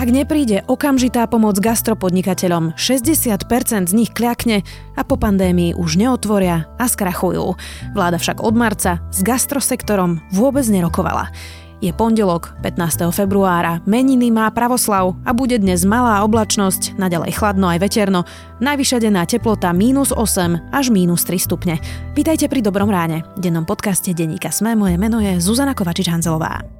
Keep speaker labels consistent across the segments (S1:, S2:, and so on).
S1: Ak nepríde okamžitá pomoc gastropodnikateľom, 60% z nich kľakne a po pandémii už neotvoria a skrachujú. Vláda však od marca s gastrosektorom vôbec nerokovala. Je pondelok, 15. februára, meniny má pravoslav a bude dnes malá oblačnosť, naďalej chladno aj veterno, najvyššia denná teplota mínus 8 až mínus 3 stupne. Vítajte pri Dobrom ráne. Dennom podcaste Deníka Sme moje meno je Zuzana Kovačič-Hanzelová.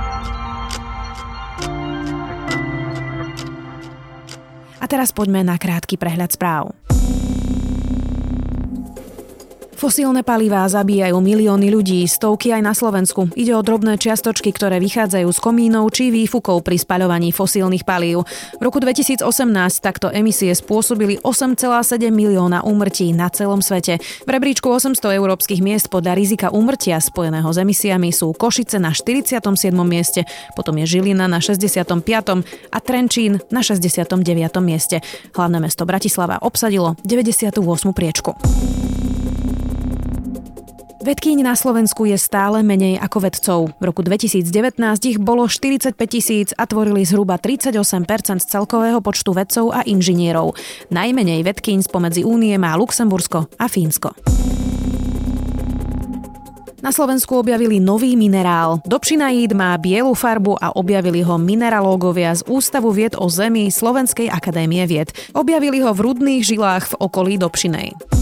S1: A teraz poďme na krátky prehľad správ. Fosílne palivá zabíjajú milióny ľudí, stovky aj na Slovensku. Ide o drobné čiastočky, ktoré vychádzajú z komínov či výfukov pri spaľovaní fosílnych palív. V roku 2018 takto emisie spôsobili 8,7 milióna úmrtí na celom svete. V rebríčku 800 európskych miest podľa rizika úmrtia spojeného s emisiami sú Košice na 47. mieste, potom je Žilina na 65. a Trenčín na 69. mieste. Hlavné mesto Bratislava obsadilo 98. priečku. Vedkýň na Slovensku je stále menej ako vedcov. V roku 2019 ich bolo 45 tisíc a tvorili zhruba 38% z celkového počtu vedcov a inžinierov. Najmenej vedkýň spomedzi únie má Luxembursko a Fínsko. Na Slovensku objavili nový minerál. Dobšinaid má bielu farbu a objavili ho mineralógovia z Ústavu vied o Zemi Slovenskej akadémie vied. Objavili ho v rudných žilách v okolí Dobšinej.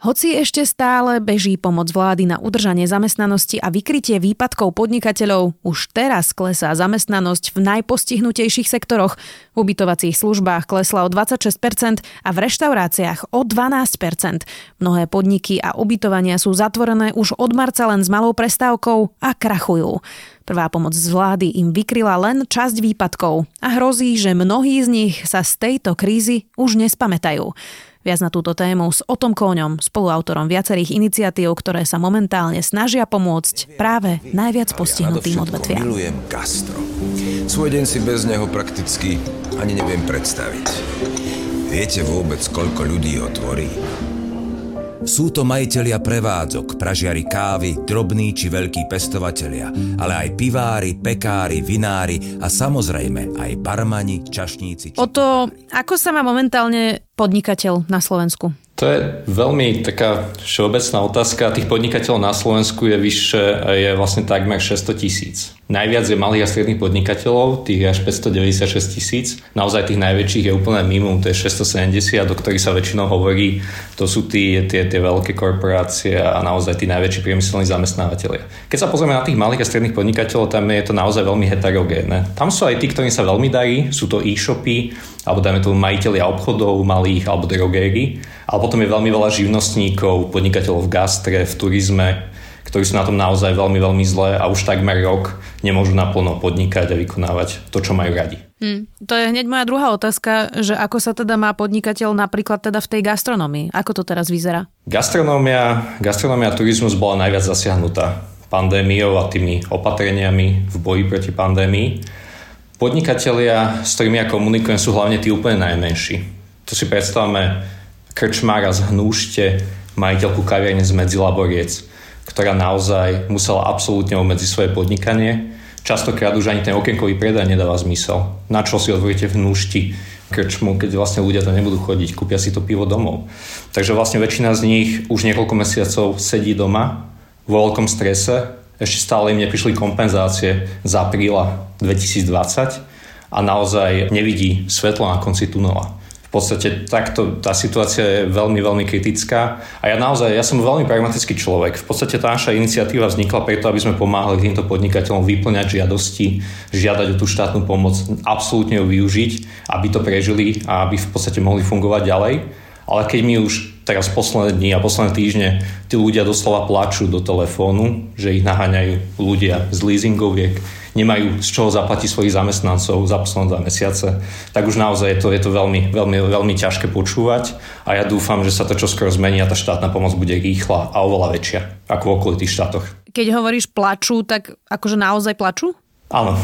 S1: Hoci ešte stále beží pomoc vlády na udržanie zamestnanosti a vykrytie výpadkov podnikateľov, už teraz klesá zamestnanosť v najpostihnutejších sektoroch. V ubytovacích službách klesla o 26% a v reštauráciách o 12%. Mnohé podniky a ubytovania sú zatvorené už od marca len s malou prestávkou a krachujú. Prvá pomoc z vlády im vykryla len časť výpadkov a hrozí, že mnohí z nich sa z tejto krízy už nespamätajú. Viac na túto tému s Otom Kóňom, spoluautorom viacerých iniciatív, ktoré sa momentálne snažia pomôcť práve najviac postihnutým odvetviam.
S2: Milujem gastro. Svoj deň si bez neho prakticky ani neviem predstaviť. Viete vôbec, koľko ľudí ho tvorí? Sú to majitelia prevádzok, pražiari kávy, drobní či veľkí pestovatelia, ale aj pivári, pekári, vinári a samozrejme aj barmani, čašníci.
S1: Či... O to, ako sa má momentálne podnikateľ na Slovensku?
S3: To je veľmi taká všeobecná otázka. Tých podnikateľov na Slovensku je vyššie, je vlastne takmer 600 tisíc. Najviac je malých a stredných podnikateľov, tých je až 596 tisíc. Naozaj tých najväčších je úplne minimum, to je 670, do ktorých sa väčšinou hovorí, to sú tí, tie, tie veľké korporácie a naozaj tí najväčší priemyselní zamestnávateľia. Keď sa pozrieme na tých malých a stredných podnikateľov, tam je to naozaj veľmi heterogénne. Tam sú aj tí, ktorí sa veľmi darí, sú to e-shopy, alebo dajme tomu majiteľia obchodov malých alebo drogéry. Ale potom je veľmi veľa živnostníkov, podnikateľov v gastre, v turizme, ktorí sú na tom naozaj veľmi, veľmi zle a už takmer rok nemôžu naplno podnikať a vykonávať to, čo majú radi.
S1: Hmm, to je hneď moja druhá otázka, že ako sa teda má podnikateľ napríklad teda v tej gastronomii? Ako to teraz vyzerá?
S3: Gastronómia, gastronómia a turizmus bola najviac zasiahnutá pandémiou a tými opatreniami v boji proti pandémii. Podnikatelia, s ktorými ja komunikujem, sú hlavne tí úplne najmenší. To si predstavme krčmára z Hnúšte, majiteľku kaviarne z Medzilaboriec, ktorá naozaj musela absolútne obmedziť svoje podnikanie. Častokrát už ani ten okenkový predaj nedáva zmysel. Na čo si otvoríte v Hnúšti krčmu, keď vlastne ľudia tam nebudú chodiť, kúpia si to pivo domov. Takže vlastne väčšina z nich už niekoľko mesiacov sedí doma vo veľkom strese, ešte stále im neprišli kompenzácie z apríla 2020 a naozaj nevidí svetlo na konci tunela. V podstate takto tá situácia je veľmi, veľmi kritická a ja naozaj, ja som veľmi pragmatický človek. V podstate tá naša iniciatíva vznikla preto, aby sme pomáhali týmto podnikateľom vyplňať žiadosti, žiadať o tú štátnu pomoc, absolútne ju využiť, aby to prežili a aby v podstate mohli fungovať ďalej. Ale keď mi už teraz posledné dni a posledné týždne tí ľudia doslova plačú do telefónu, že ich naháňajú ľudia z leasingoviek, nemajú z čoho zaplatiť svojich zamestnancov za posledné dva mesiace, tak už naozaj je to, je to veľmi, veľmi, veľmi ťažké počúvať a ja dúfam, že sa to čoskoro zmení a tá štátna pomoc bude rýchla a oveľa väčšia ako v okolitých štátoch.
S1: Keď hovoríš plačú, tak akože naozaj plačú?
S3: Áno,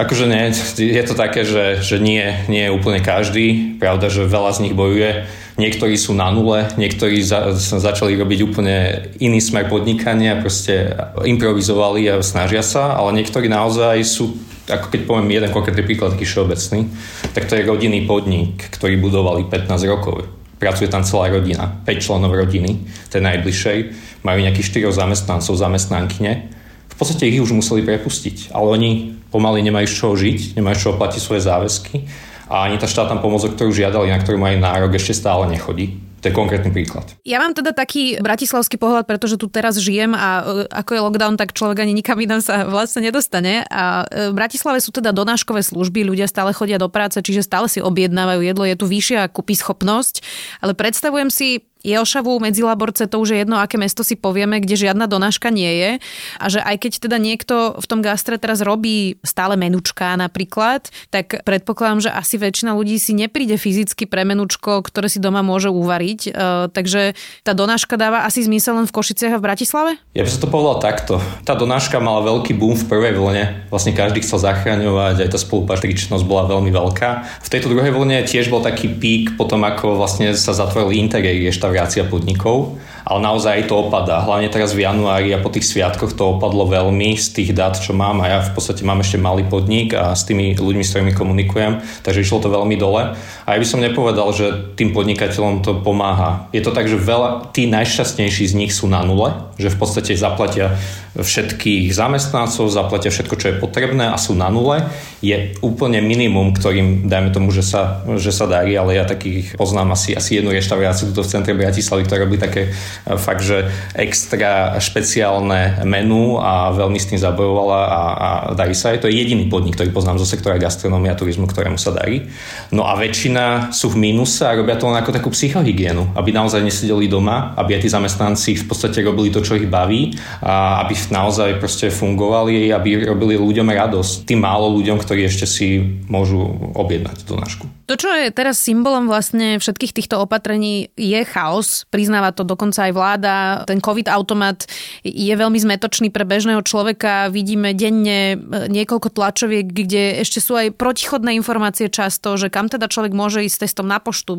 S3: Akože nie, je to také, že, že nie, nie je úplne každý. Pravda, že veľa z nich bojuje. Niektorí sú na nule, niektorí za, začali robiť úplne iný smer podnikania, proste improvizovali a snažia sa, ale niektorí naozaj sú, ako keď poviem jeden konkrétny príklad, taký všeobecný, tak to je rodinný podnik, ktorý budovali 15 rokov. Pracuje tam celá rodina, 5 členov rodiny, tej najbližšej, majú nejakých 4 zamestnancov, zamestnankyne podstate ich už museli prepustiť, ale oni pomaly nemajú z čoho žiť, nemajú z čoho platiť svoje záväzky a ani tá štátna pomoc, o ktorú žiadali, na ktorú majú nárok, ešte stále nechodí. To je konkrétny príklad.
S1: Ja mám teda taký bratislavský pohľad, pretože tu teraz žijem a e, ako je lockdown, tak človek ani nikam inám sa vlastne nedostane. A e, v Bratislave sú teda donáškové služby, ľudia stále chodia do práce, čiže stále si objednávajú jedlo, je tu vyššia kúpy schopnosť, ale predstavujem si Jelšavu, Medzilaborce, to už je jedno, aké mesto si povieme, kde žiadna donáška nie je. A že aj keď teda niekto v tom gastre teraz robí stále menučka napríklad, tak predpokladám, že asi väčšina ľudí si nepríde fyzicky pre menučko, ktoré si doma môže uvariť. E, takže tá donáška dáva asi zmysel len v Košiciach a v Bratislave?
S3: Ja by som to povedal takto. Tá donáška mala veľký boom v prvej vlne. Vlastne každý chcel zachraňovať, aj tá spolupatričnosť bola veľmi veľká. V tejto druhej vlne tiež bol taký pík potom, ako vlastne sa zatvorili interiéry reštaurácia podnikov ale naozaj to opadá. Hlavne teraz v januári a po tých sviatkoch to opadlo veľmi z tých dát, čo mám a ja v podstate mám ešte malý podnik a s tými ľuďmi, s ktorými komunikujem, takže išlo to veľmi dole. A ja by som nepovedal, že tým podnikateľom to pomáha. Je to tak, že veľa, tí najšťastnejší z nich sú na nule, že v podstate zaplatia všetkých zamestnancov, zaplatia všetko, čo je potrebné a sú na nule. Je úplne minimum, ktorým, dajme tomu, že sa, že sa darí, ale ja takých poznám asi, asi jednu reštauráciu tu v centre Bratislavy, ktorá robí také fakt, že extra špeciálne menu a veľmi s tým zabojovala a, a darí sa aj. To je jediný podnik, ktorý poznám zo sektora gastronómia a turizmu, ktorému sa darí. No a väčšina sú v mínuse a robia to len ako takú psychohygienu, aby naozaj nesedeli doma, aby aj tí zamestnanci v podstate robili to, čo ich baví a aby naozaj proste fungovali, aby robili ľuďom radosť. Tým málo ľuďom, ktorí ešte si môžu objednať tú nášku.
S1: To, čo je teraz symbolom vlastne všetkých týchto opatrení, je chaos. Priznáva to dokonca aj vláda. Ten COVID-automat je veľmi zmetočný pre bežného človeka. Vidíme denne e, niekoľko tlačoviek, kde ešte sú aj protichodné informácie často, že kam teda človek môže ísť s testom na poštu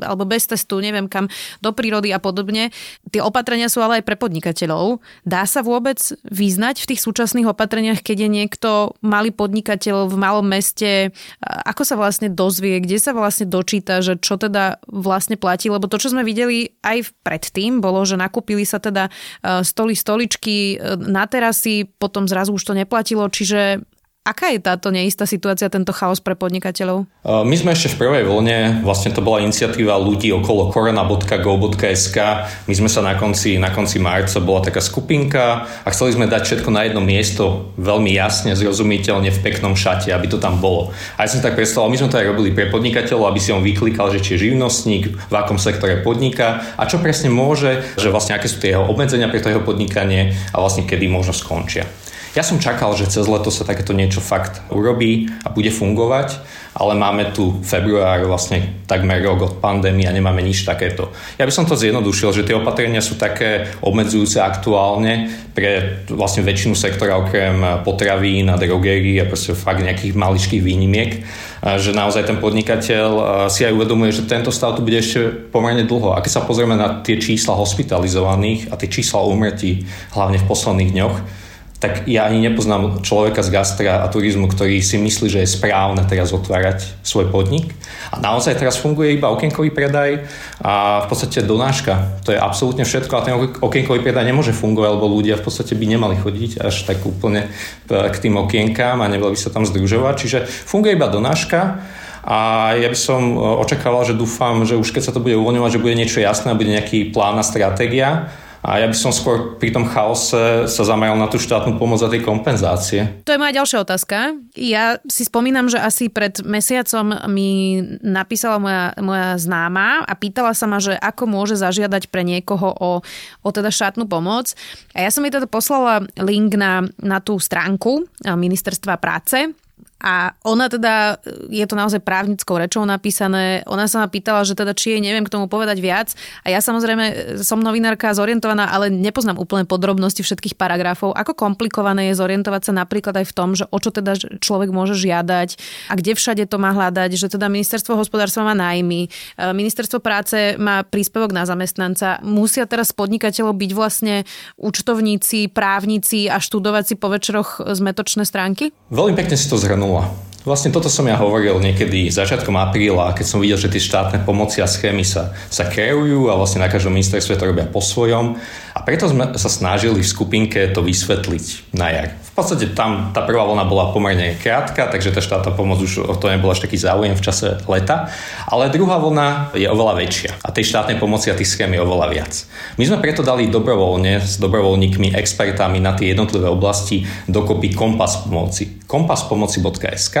S1: alebo bez testu, neviem kam, do prírody a podobne. Tie opatrenia sú ale aj pre podnikateľov. Dá sa vôbec vyznať v tých súčasných opatreniach, keď je niekto malý podnikateľ v malom meste, ako sa vlastne dozvie, kde sa vlastne dočíta, že čo teda vlastne platí, lebo to, čo sme videli aj predtým, bolo, že nakúpili sa teda e, stoly, stoličky e, na terasy, potom zrazu už to neplatilo, čiže Aká je táto neistá situácia, tento chaos pre podnikateľov?
S3: My sme ešte v prvej vlne, vlastne to bola iniciatíva ľudí okolo korona.go.sk. My sme sa na konci, na konci marca, bola taká skupinka a chceli sme dať všetko na jedno miesto, veľmi jasne, zrozumiteľne, v peknom šate, aby to tam bolo. A ja som tak predstavoval, my sme to aj robili pre podnikateľov, aby si on vyklikal, že či je živnostník, v akom sektore podniká a čo presne môže, že vlastne aké sú tie jeho obmedzenia pre to jeho podnikanie a vlastne kedy možno skončia. Ja som čakal, že cez leto sa takéto niečo fakt urobí a bude fungovať, ale máme tu február, vlastne takmer rok od pandémie a nemáme nič takéto. Ja by som to zjednodušil, že tie opatrenia sú také obmedzujúce aktuálne pre vlastne väčšinu sektora okrem potravín a drogérií a proste fakt nejakých maličkých výnimiek, že naozaj ten podnikateľ si aj uvedomuje, že tento stav tu bude ešte pomerne dlho. A keď sa pozrieme na tie čísla hospitalizovaných a tie čísla úmrtí, hlavne v posledných dňoch, tak ja ani nepoznám človeka z gastra a turizmu, ktorý si myslí, že je správne teraz otvárať svoj podnik. A naozaj teraz funguje iba okienkový predaj a v podstate donáška. To je absolútne všetko a ten okienkový predaj nemôže fungovať, lebo ľudia v podstate by nemali chodiť až tak úplne k tým okienkám a nemali by sa tam združovať. Čiže funguje iba donáška A ja by som očakával, že dúfam, že už keď sa to bude uvoľňovať, že bude niečo jasné, bude nejaký plán a stratégia a ja by som skôr pri tom chaose sa zameral na tú štátnu pomoc a tej kompenzácie.
S1: To je moja ďalšia otázka. Ja si spomínam, že asi pred mesiacom mi napísala moja, moja známa a pýtala sa ma, že ako môže zažiadať pre niekoho o, o teda štátnu pomoc. A ja som jej teda poslala link na, na tú stránku ministerstva práce a ona teda, je to naozaj právnickou rečou napísané, ona sa ma pýtala, že teda či jej neviem k tomu povedať viac. A ja samozrejme som novinárka zorientovaná, ale nepoznám úplne podrobnosti všetkých paragrafov. Ako komplikované je zorientovať sa napríklad aj v tom, že o čo teda človek môže žiadať a kde všade to má hľadať, že teda ministerstvo hospodárstva má nájmy, e, ministerstvo práce má príspevok na zamestnanca. Musia teraz podnikateľov byť vlastne účtovníci, právnici a študovať si po večeroch zmetočné stránky?
S3: Veľmi pekne si to zhrnul nula. Vlastne toto som ja hovoril niekedy začiatkom apríla, keď som videl, že tie štátne pomoci a schémy sa, sa kreujú a vlastne na každom ministerstve to robia po svojom. Preto sme sa snažili v skupinke to vysvetliť na jar. V podstate tam tá prvá vlna bola pomerne krátka, takže tá štátna pomoc už o to nebol až taký záujem v čase leta. Ale druhá vlna je oveľa väčšia a tej štátnej pomoci a tých schém je oveľa viac. My sme preto dali dobrovoľne s dobrovoľníkmi, expertami na tie jednotlivé oblasti dokopy kompas pomoci. kompaspomoci.sk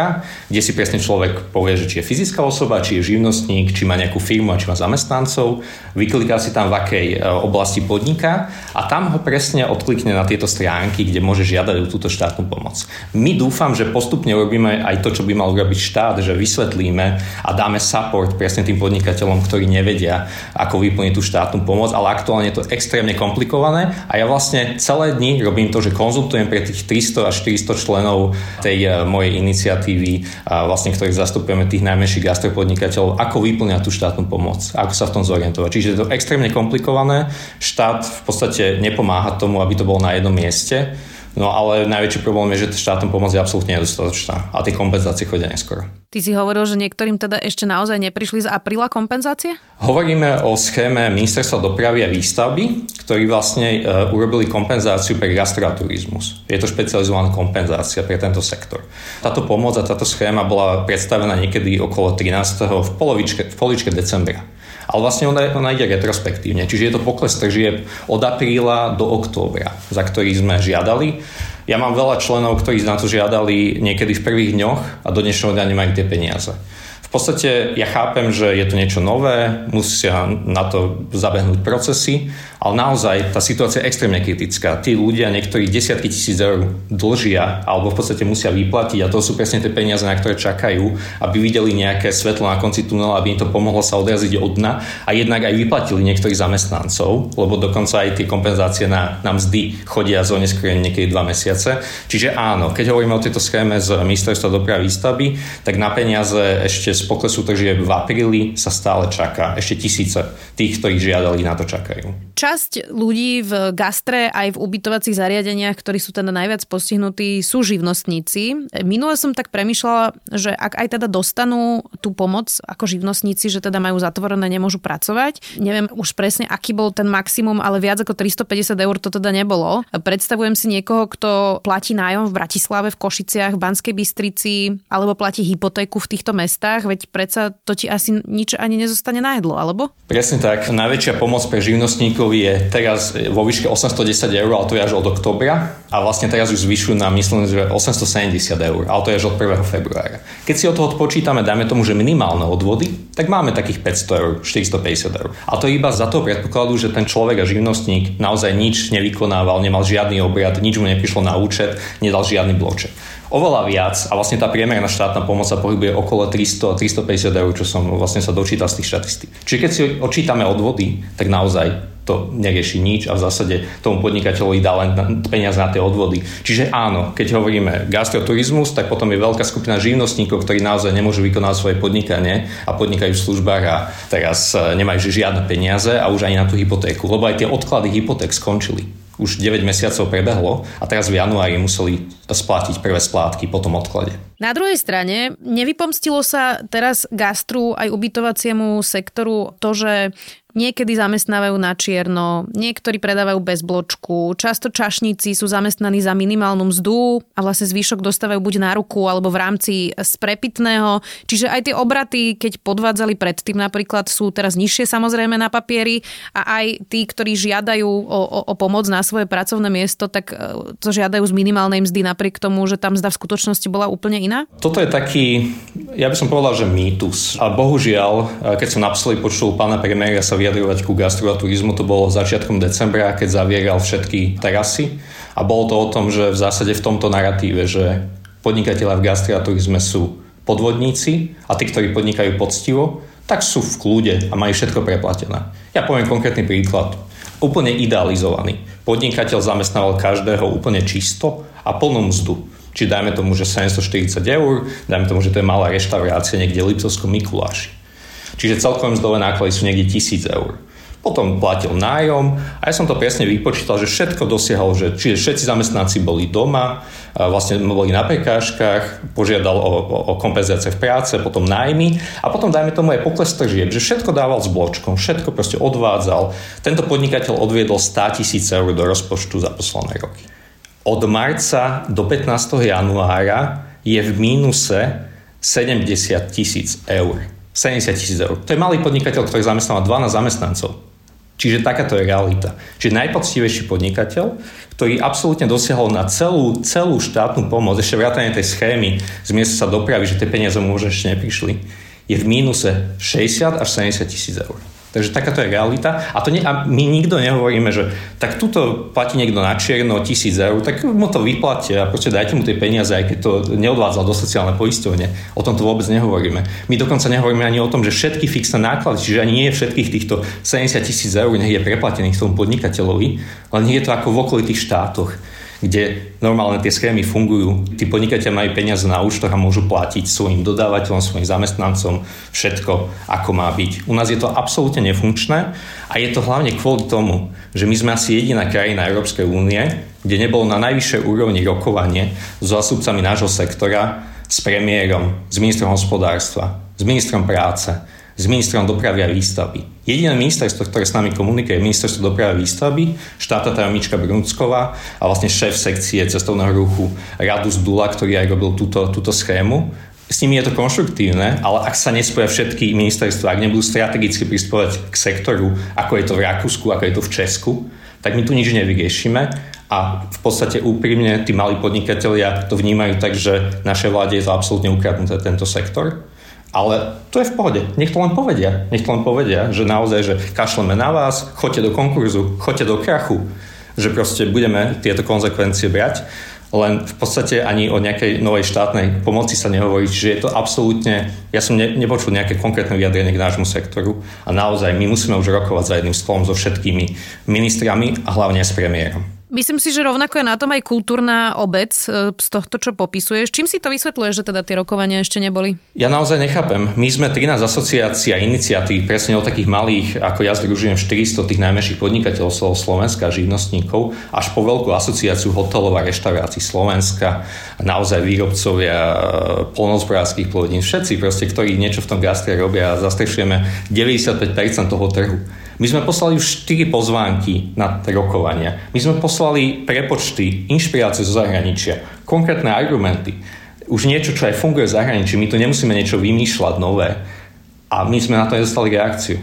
S3: kde si presne človek povie, že či je fyzická osoba, či je živnostník, či má nejakú firmu a či má zamestnancov, vykliká si tam v akej e, oblasti podniká a tam ho presne odklikne na tieto stránky, kde môže žiadať o túto štátnu pomoc. My dúfam, že postupne urobíme aj to, čo by mal urobiť štát, že vysvetlíme a dáme support presne tým podnikateľom, ktorí nevedia, ako vyplniť tú štátnu pomoc, ale aktuálne je to extrémne komplikované a ja vlastne celé dni robím to, že konzultujem pre tých 300 až 400 členov tej e, mojej iniciatívy vlastne ktorých zastupujeme tých najmenších gastropodnikateľov, ako vyplňať tú štátnu pomoc, ako sa v tom zorientovať. Čiže je to extrémne komplikované. Štát v podstate nepomáha tomu, aby to bolo na jednom mieste No ale najväčší problém je, že štátna pomoc je absolútne nedostatočná a tie kompenzácie chodia neskoro.
S1: Ty si hovoril, že niektorým teda ešte naozaj neprišli z apríla kompenzácie?
S3: Hovoríme o schéme Ministerstva dopravy a výstavby, ktorí vlastne e, urobili kompenzáciu pre gastroturizmus. Je to špecializovaná kompenzácia pre tento sektor. Táto pomoc a táto schéma bola predstavená niekedy okolo 13. v polovičke, v polovičke decembra ale vlastne ona, ona ide retrospektívne. Čiže je to pokles tržieb od apríla do októbra, za ktorý sme žiadali. Ja mám veľa členov, ktorí na to žiadali niekedy v prvých dňoch a do dnešného dňa nemajú tie peniaze podstate ja chápem, že je to niečo nové, musia na to zabehnúť procesy, ale naozaj tá situácia je extrémne kritická. Tí ľudia, niektorí desiatky tisíc eur dlžia alebo v podstate musia vyplatiť a to sú presne tie peniaze, na ktoré čakajú, aby videli nejaké svetlo na konci tunela, aby im to pomohlo sa odraziť od dna a jednak aj vyplatili niektorých zamestnancov, lebo dokonca aj tie kompenzácie na, na mzdy chodia zo neskôr niekedy dva mesiace. Čiže áno, keď hovoríme o tejto schéme z ministerstva dopravy výstavby, tak na peniaze ešte z poklesu tržieb v apríli sa stále čaká. Ešte tisíce tých, ktorí žiadali, na to čakajú.
S1: Časť ľudí v gastre aj v ubytovacích zariadeniach, ktorí sú teda najviac postihnutí, sú živnostníci. Minule som tak premyšľala, že ak aj teda dostanú tú pomoc ako živnostníci, že teda majú zatvorené, nemôžu pracovať. Neviem už presne, aký bol ten maximum, ale viac ako 350 eur to teda nebolo. Predstavujem si niekoho, kto platí nájom v Bratislave, v Košiciach, v Banskej Bystrici alebo platí hypotéku v týchto mestách veď predsa to ti asi nič ani nezostane na jedlo, alebo?
S3: Presne tak. Najväčšia pomoc pre živnostníkov je teraz vo výške 810 eur, ale to je až od oktobra. A vlastne teraz už zvyšujú na myslím, že 870 eur, ale to je až od 1. februára. Keď si od toho odpočítame, dajme tomu, že minimálne odvody, tak máme takých 500 eur, 450 eur. A to iba za to predpokladu, že ten človek a živnostník naozaj nič nevykonával, nemal žiadny obrad, nič mu neprišlo na účet, nedal žiadny bloček oveľa viac a vlastne tá priemerná štátna pomoc sa pohybuje okolo 300 350 eur, čo som vlastne sa dočítal z tých štatistík. Čiže keď si odčítame odvody, tak naozaj to nerieši nič a v zásade tomu podnikateľovi dá len peniaze na tie odvody. Čiže áno, keď hovoríme gastroturizmus, tak potom je veľká skupina živnostníkov, ktorí naozaj nemôžu vykonať svoje podnikanie a podnikajú v službách a teraz e, nemajú žiadne peniaze a už ani na tú hypotéku, lebo aj tie odklady hypoték skončili už 9 mesiacov prebehlo a teraz v januári museli splatiť prvé splátky po tom odklade.
S1: Na druhej strane, nevypomstilo sa teraz gastru aj ubytovaciemu sektoru to, že Niekedy zamestnávajú na čierno, niektorí predávajú bez bločku, často čašníci sú zamestnaní za minimálnu mzdu a vlastne zvýšok dostávajú buď na ruku alebo v rámci sprepitného. Čiže aj tie obraty, keď podvádzali predtým napríklad, sú teraz nižšie samozrejme na papieri a aj tí, ktorí žiadajú o, o, o pomoc na svoje pracovné miesto, tak e, to žiadajú z minimálnej mzdy napriek tomu, že tam mzda v skutočnosti bola úplne iná?
S3: Toto je taký, ja by som povedal, že mýtus. A bohužiaľ, e, keď som naposledy počul pána premiéra sa vyjadrovať ku gastro to bolo začiatkom decembra, keď zavieral všetky terasy. A bolo to o tom, že v zásade v tomto narratíve, že podnikatelia v gastro sú podvodníci a tí, ktorí podnikajú poctivo, tak sú v kľude a majú všetko preplatené. Ja poviem konkrétny príklad. Úplne idealizovaný. Podnikateľ zamestnával každého úplne čisto a plnú mzdu. Či dajme tomu, že 740 eur, dajme tomu, že to je malá reštaurácia niekde v Liptovskom Mikuláši. Čiže celkové mzdové náklady sú niekde 1000 eur. Potom platil nájom a ja som to presne vypočítal, že všetko dosiahol, že čiže všetci zamestnanci boli doma, vlastne boli na prekážkach, požiadal o, o kompenzácie v práce, potom nájmy a potom dajme tomu aj pokles tržieb, že všetko dával s bločkom, všetko proste odvádzal. Tento podnikateľ odviedol 100 tisíc eur do rozpočtu za posledné roky. Od marca do 15. januára je v mínuse 70 tisíc eur. 70 tisíc eur. To je malý podnikateľ, ktorý zamestnáva 12 zamestnancov. Čiže takáto je realita. Čiže najpoctivejší podnikateľ, ktorý absolútne dosiahol na celú, celú štátnu pomoc, ešte vrátane tej schémy z miesta sa dopraví, že tie peniaze mu už ešte neprišli, je v mínuse 60 až 70 tisíc eur. Takže takáto je realita. A, to nie, a my nikto nehovoríme, že tak tuto platí niekto na čierno tisíc eur, tak mu to vyplatia a proste dajte mu tie peniaze, aj keď to neodvádzal do sociálne poisťovne. O tom to vôbec nehovoríme. My dokonca nehovoríme ani o tom, že všetky fixné náklady, čiže ani nie všetkých týchto 70 tisíc eur nech je preplatených tomu podnikateľovi, ale nie je to ako v okolitých štátoch kde normálne tie schémy fungujú. Tí podnikateľ majú peniaze na účtoch a môžu platiť svojim dodávateľom, svojim zamestnancom všetko, ako má byť. U nás je to absolútne nefunkčné a je to hlavne kvôli tomu, že my sme asi jediná krajina Európskej únie, kde nebolo na najvyššej úrovni rokovanie s zástupcami nášho sektora, s premiérom, s ministrom hospodárstva, s ministrom práce, s ministrom dopravy a výstavby. Jediné ministerstvo, ktoré s nami komunikuje, je ministerstvo dopravy a výstavby, štátna tajomnička Bruncková a vlastne šéf sekcie cestovného ruchu Radus Dula, ktorý aj robil túto, túto schému. S nimi je to konštruktívne, ale ak sa nespoja všetky ministerstva, ak nebudú strategicky pristupovať k sektoru, ako je to v Rakúsku, ako je to v Česku, tak my tu nič nevyriešime a v podstate úprimne tí malí podnikatelia to vnímajú tak, že našej vláde je to absolútne ukradnuté tento sektor ale to je v pohode. Nech to len povedia. Nech to len povedia, že naozaj, že kašleme na vás, choďte do konkurzu, choďte do krachu, že proste budeme tieto konsekvencie brať. Len v podstate ani o nejakej novej štátnej pomoci sa nehovorí, že je to absolútne, ja som ne, nepočul nejaké konkrétne vyjadrenie k nášmu sektoru a naozaj my musíme už rokovať za jedným stolom so všetkými ministrami a hlavne s premiérom.
S1: Myslím si, že rovnako je na tom aj kultúrna obec e, z tohto, čo popisuješ. Čím si to vysvetľuje, že teda tie rokovania ešte neboli?
S3: Ja naozaj nechápem. My sme 13 asociácií a iniciatív, presne o takých malých, ako ja združujem 400 tých najmenších podnikateľov Slovenska, živnostníkov, až po veľkú asociáciu hotelov a reštaurácií Slovenska, naozaj výrobcovia e, polnohospodárských plodín, všetci proste, ktorí niečo v tom gastre robia a zastrešujeme 95% toho trhu. My sme poslali už 4 pozvánky na rokovania. My sme poslali prepočty, inšpirácie zo zahraničia, konkrétne argumenty. Už niečo, čo aj funguje v zahraničí. My tu nemusíme niečo vymýšľať nové. A my sme na to nedostali reakciu.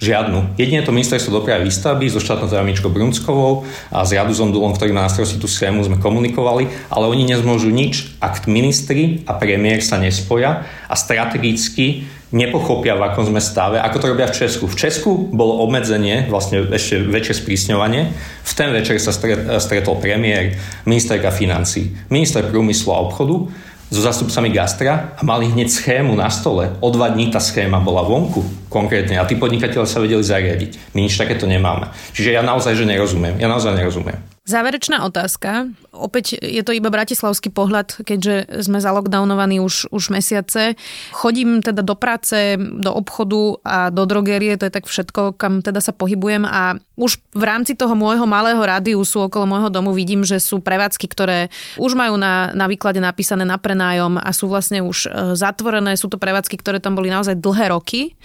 S3: Žiadnu. Jedine to ministerstvo dopravy výstavby so štátnou tajomničkou Brunskovou a s Raduzom Dulom, ktorý má na starosti tú schému, sme komunikovali, ale oni nezmôžu nič, ak ministri a premiér sa nespoja a strategicky nepochopia, v akom sme stave, ako to robia v Česku. V Česku bolo obmedzenie, vlastne ešte väčšie sprísňovanie. V ten večer sa stretol premiér, ministerka financí, minister prúmyslu a obchodu so zastupcami gastra a mali hneď schému na stole. O dva dní tá schéma bola vonku konkrétne a tí podnikateľe sa vedeli zariadiť. My nič takéto nemáme. Čiže ja naozaj, že nerozumiem. Ja naozaj nerozumiem.
S1: Záverečná otázka. Opäť je to iba bratislavský pohľad, keďže sme zalockdownovaní už, už mesiace. Chodím teda do práce, do obchodu a do drogerie, to je tak všetko, kam teda sa pohybujem a už v rámci toho môjho malého rádiusu okolo môjho domu vidím, že sú prevádzky, ktoré už majú na, na výklade napísané na prenájom a sú vlastne už e, zatvorené. Sú to prevádzky, ktoré tam boli naozaj dlhé roky.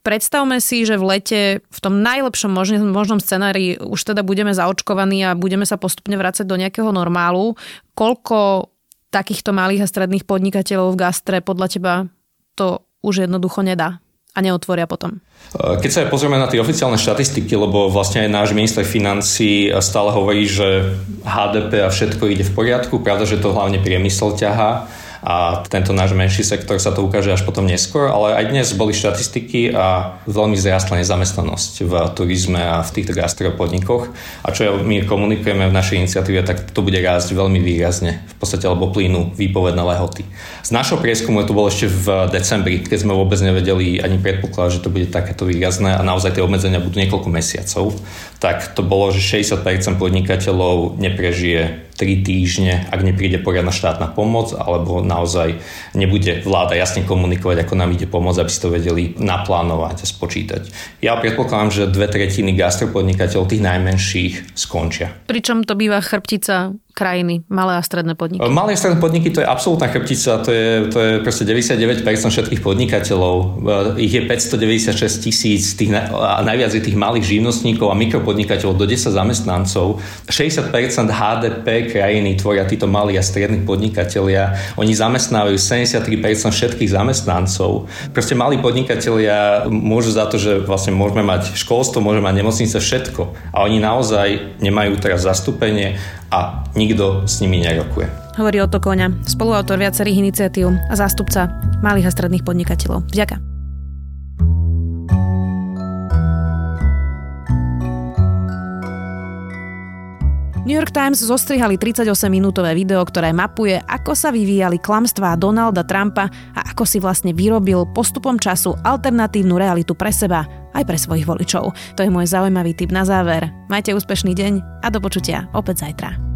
S1: Predstavme si, že v lete v tom najlepšom možnom, možnom scenári už teda budeme zaočkovaní a budeme sa postupne vrácať do nejakého normálu. Koľko takýchto malých a stredných podnikateľov v gastre podľa teba to už jednoducho nedá a neotvoria potom?
S3: Keď sa aj pozrieme na tie oficiálne štatistiky, lebo vlastne aj náš minister financí stále hovorí, že HDP a všetko ide v poriadku, pravda, že to hlavne priemysel ťaha, a tento náš menší sektor sa to ukáže až potom neskôr, ale aj dnes boli štatistiky a veľmi zrastla nezamestnanosť v turizme a v týchto gastropodnikoch a čo my komunikujeme v našej iniciatíve, tak to bude rásť veľmi výrazne, v podstate alebo plínu výpovedné lehoty. Z našho prieskumu to bolo ešte v decembri, keď sme vôbec nevedeli ani predpokladať, že to bude takéto výrazné a naozaj tie obmedzenia budú niekoľko mesiacov, tak to bolo, že 60% podnikateľov neprežije 3 týždne, ak nepríde poriadna štátna pomoc, alebo naozaj nebude vláda jasne komunikovať, ako nám ide pomôcť, aby si to vedeli naplánovať a spočítať. Ja predpokladám, že dve tretiny gastropodnikateľov, tých najmenších, skončia.
S1: Pričom to býva chrbtica krajiny, malé a stredné podniky?
S3: Malé a stredné podniky to je absolútna chrbtica, to je, to je proste 99% všetkých podnikateľov. Ich je 596 tisíc, tých, a najviac je tých malých živnostníkov a mikropodnikateľov do 10 zamestnancov. 60% HDP krajiny tvoria títo malí a strední podnikatelia. Oni zamestnávajú 73% všetkých zamestnancov. Proste malí podnikatelia môžu za to, že vlastne môžeme mať školstvo, môžeme mať nemocnice, všetko. A oni naozaj nemajú teraz zastúpenie a nikto s nimi nerokuje.
S1: Hovorí Oto Koňa, spoluautor viacerých iniciatív a zástupca malých a stredných podnikateľov. Vďaka. New York Times zostrihali 38-minútové video, ktoré mapuje, ako sa vyvíjali klamstvá Donalda Trumpa a ako si vlastne vyrobil postupom času alternatívnu realitu pre seba aj pre svojich voličov. To je môj zaujímavý tip na záver. Majte úspešný deň a do počutia opäť zajtra.